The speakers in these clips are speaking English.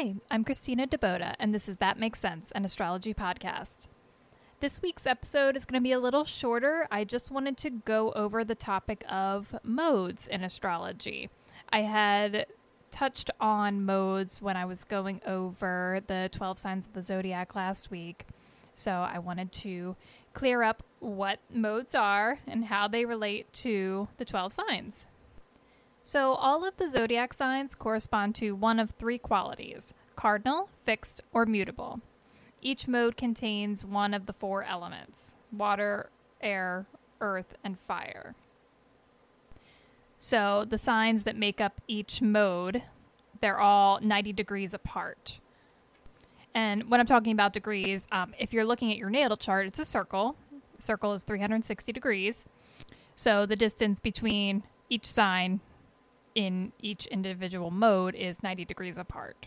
Hi, I'm Christina Deboda, and this is That Makes Sense, an astrology podcast. This week's episode is going to be a little shorter. I just wanted to go over the topic of modes in astrology. I had touched on modes when I was going over the 12 signs of the zodiac last week. So I wanted to clear up what modes are and how they relate to the 12 signs. So, all of the zodiac signs correspond to one of three qualities cardinal, fixed, or mutable. Each mode contains one of the four elements water, air, earth, and fire. So, the signs that make up each mode, they're all 90 degrees apart. And when I'm talking about degrees, um, if you're looking at your natal chart, it's a circle. Circle is 360 degrees. So the distance between each sign in each individual mode is 90 degrees apart.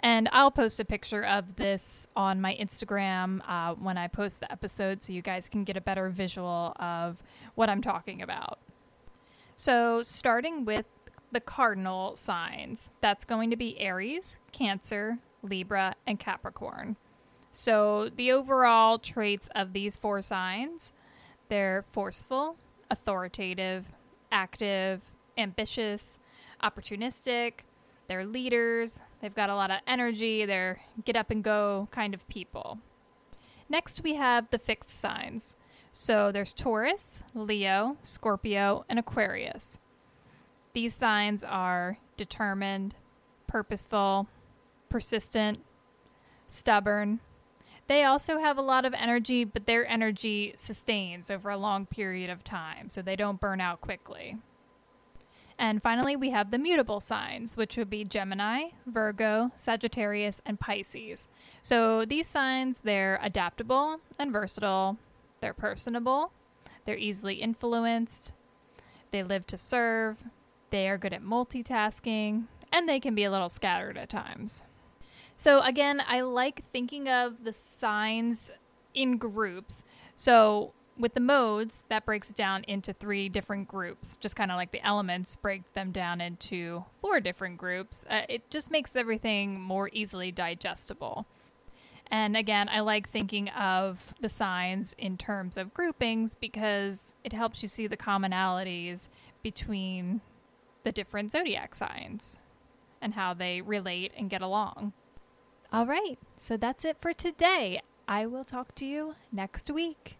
And I'll post a picture of this on my Instagram uh, when I post the episode so you guys can get a better visual of what I'm talking about. So, starting with the cardinal signs, that's going to be Aries, Cancer, Libra, and Capricorn. So, the overall traits of these four signs they're forceful, authoritative, active, ambitious, opportunistic. They're leaders. They've got a lot of energy. They're get up and go kind of people. Next, we have the fixed signs. So there's Taurus, Leo, Scorpio, and Aquarius. These signs are determined, purposeful, persistent, stubborn. They also have a lot of energy, but their energy sustains over a long period of time, so they don't burn out quickly. And finally, we have the mutable signs, which would be Gemini, Virgo, Sagittarius, and Pisces. So these signs, they're adaptable and versatile, they're personable, they're easily influenced, they live to serve, they are good at multitasking, and they can be a little scattered at times. So, again, I like thinking of the signs in groups. So, with the modes, that breaks down into three different groups, just kind of like the elements break them down into four different groups. Uh, it just makes everything more easily digestible. And again, I like thinking of the signs in terms of groupings because it helps you see the commonalities between the different zodiac signs and how they relate and get along. All right, so that's it for today. I will talk to you next week.